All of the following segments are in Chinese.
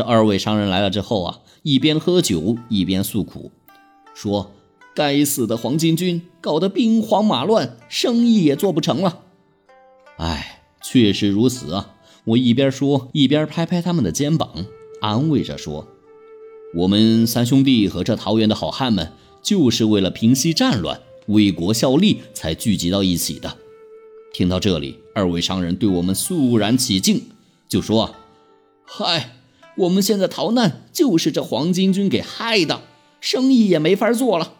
这二位商人来了之后啊，一边喝酒一边诉苦，说：“该死的黄巾军搞得兵荒马乱，生意也做不成了。”哎，确实如此啊！我一边说一边拍拍他们的肩膀，安慰着说：“我们三兄弟和这桃园的好汉们，就是为了平息战乱、为国效力才聚集到一起的。”听到这里，二位商人对我们肃然起敬，就说：“嗨，我们现在逃难就是这黄巾军给害的，生意也没法做了。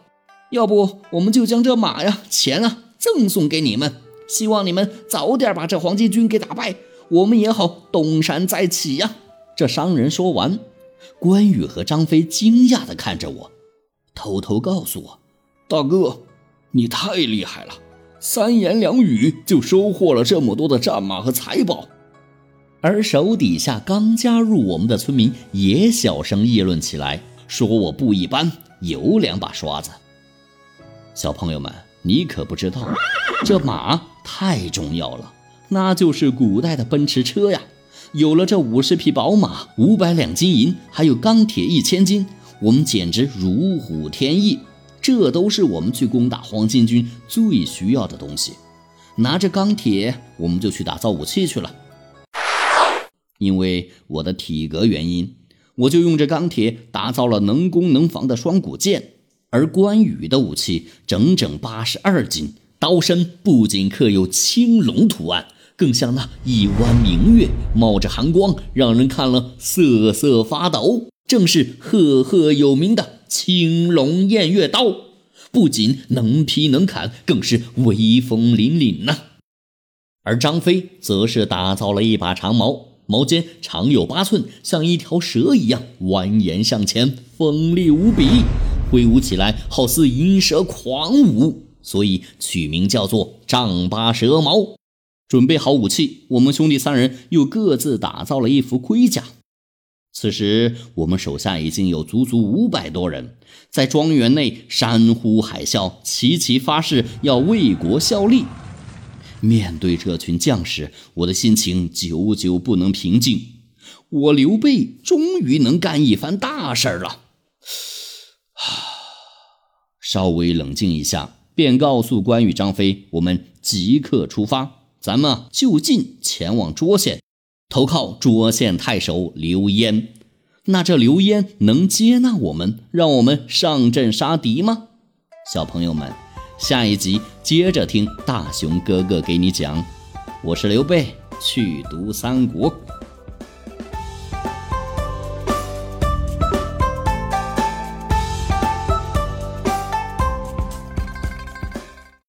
要不我们就将这马呀、钱啊赠送给你们，希望你们早点把这黄巾军给打败，我们也好东山再起呀。”这商人说完，关羽和张飞惊讶地看着我，偷偷告诉我：“大哥，你太厉害了。”三言两语就收获了这么多的战马和财宝，而手底下刚加入我们的村民也小声议论起来，说我不一般，有两把刷子。小朋友们，你可不知道，这马太重要了，那就是古代的奔驰车呀！有了这五十匹宝马、五百两金银，还有钢铁一千斤，我们简直如虎添翼。这都是我们去攻打黄巾军最需要的东西。拿着钢铁，我们就去打造武器去了。因为我的体格原因，我就用这钢铁打造了能攻能防的双股剑。而关羽的武器整整八十二斤，刀身不仅刻有青龙图案，更像那一弯明月，冒着寒光，让人看了瑟瑟发抖。正是赫赫有名的。青龙偃月刀不仅能劈能砍，更是威风凛凛呐。而张飞则是打造了一把长矛，矛尖长有八寸，像一条蛇一样蜿蜒向前，锋利无比，挥舞起来好似银蛇狂舞，所以取名叫做丈八蛇矛。准备好武器，我们兄弟三人又各自打造了一副盔甲。此时，我们手下已经有足足五百多人，在庄园内山呼海啸，齐齐发誓要为国效力。面对这群将士，我的心情久久不能平静。我刘备终于能干一番大事了。稍微冷静一下，便告诉关羽、张飞：“我们即刻出发，咱们就近前往涿县。”投靠涿县太守刘焉，那这刘焉能接纳我们，让我们上阵杀敌吗？小朋友们，下一集接着听大熊哥哥给你讲。我是刘备，去读三国。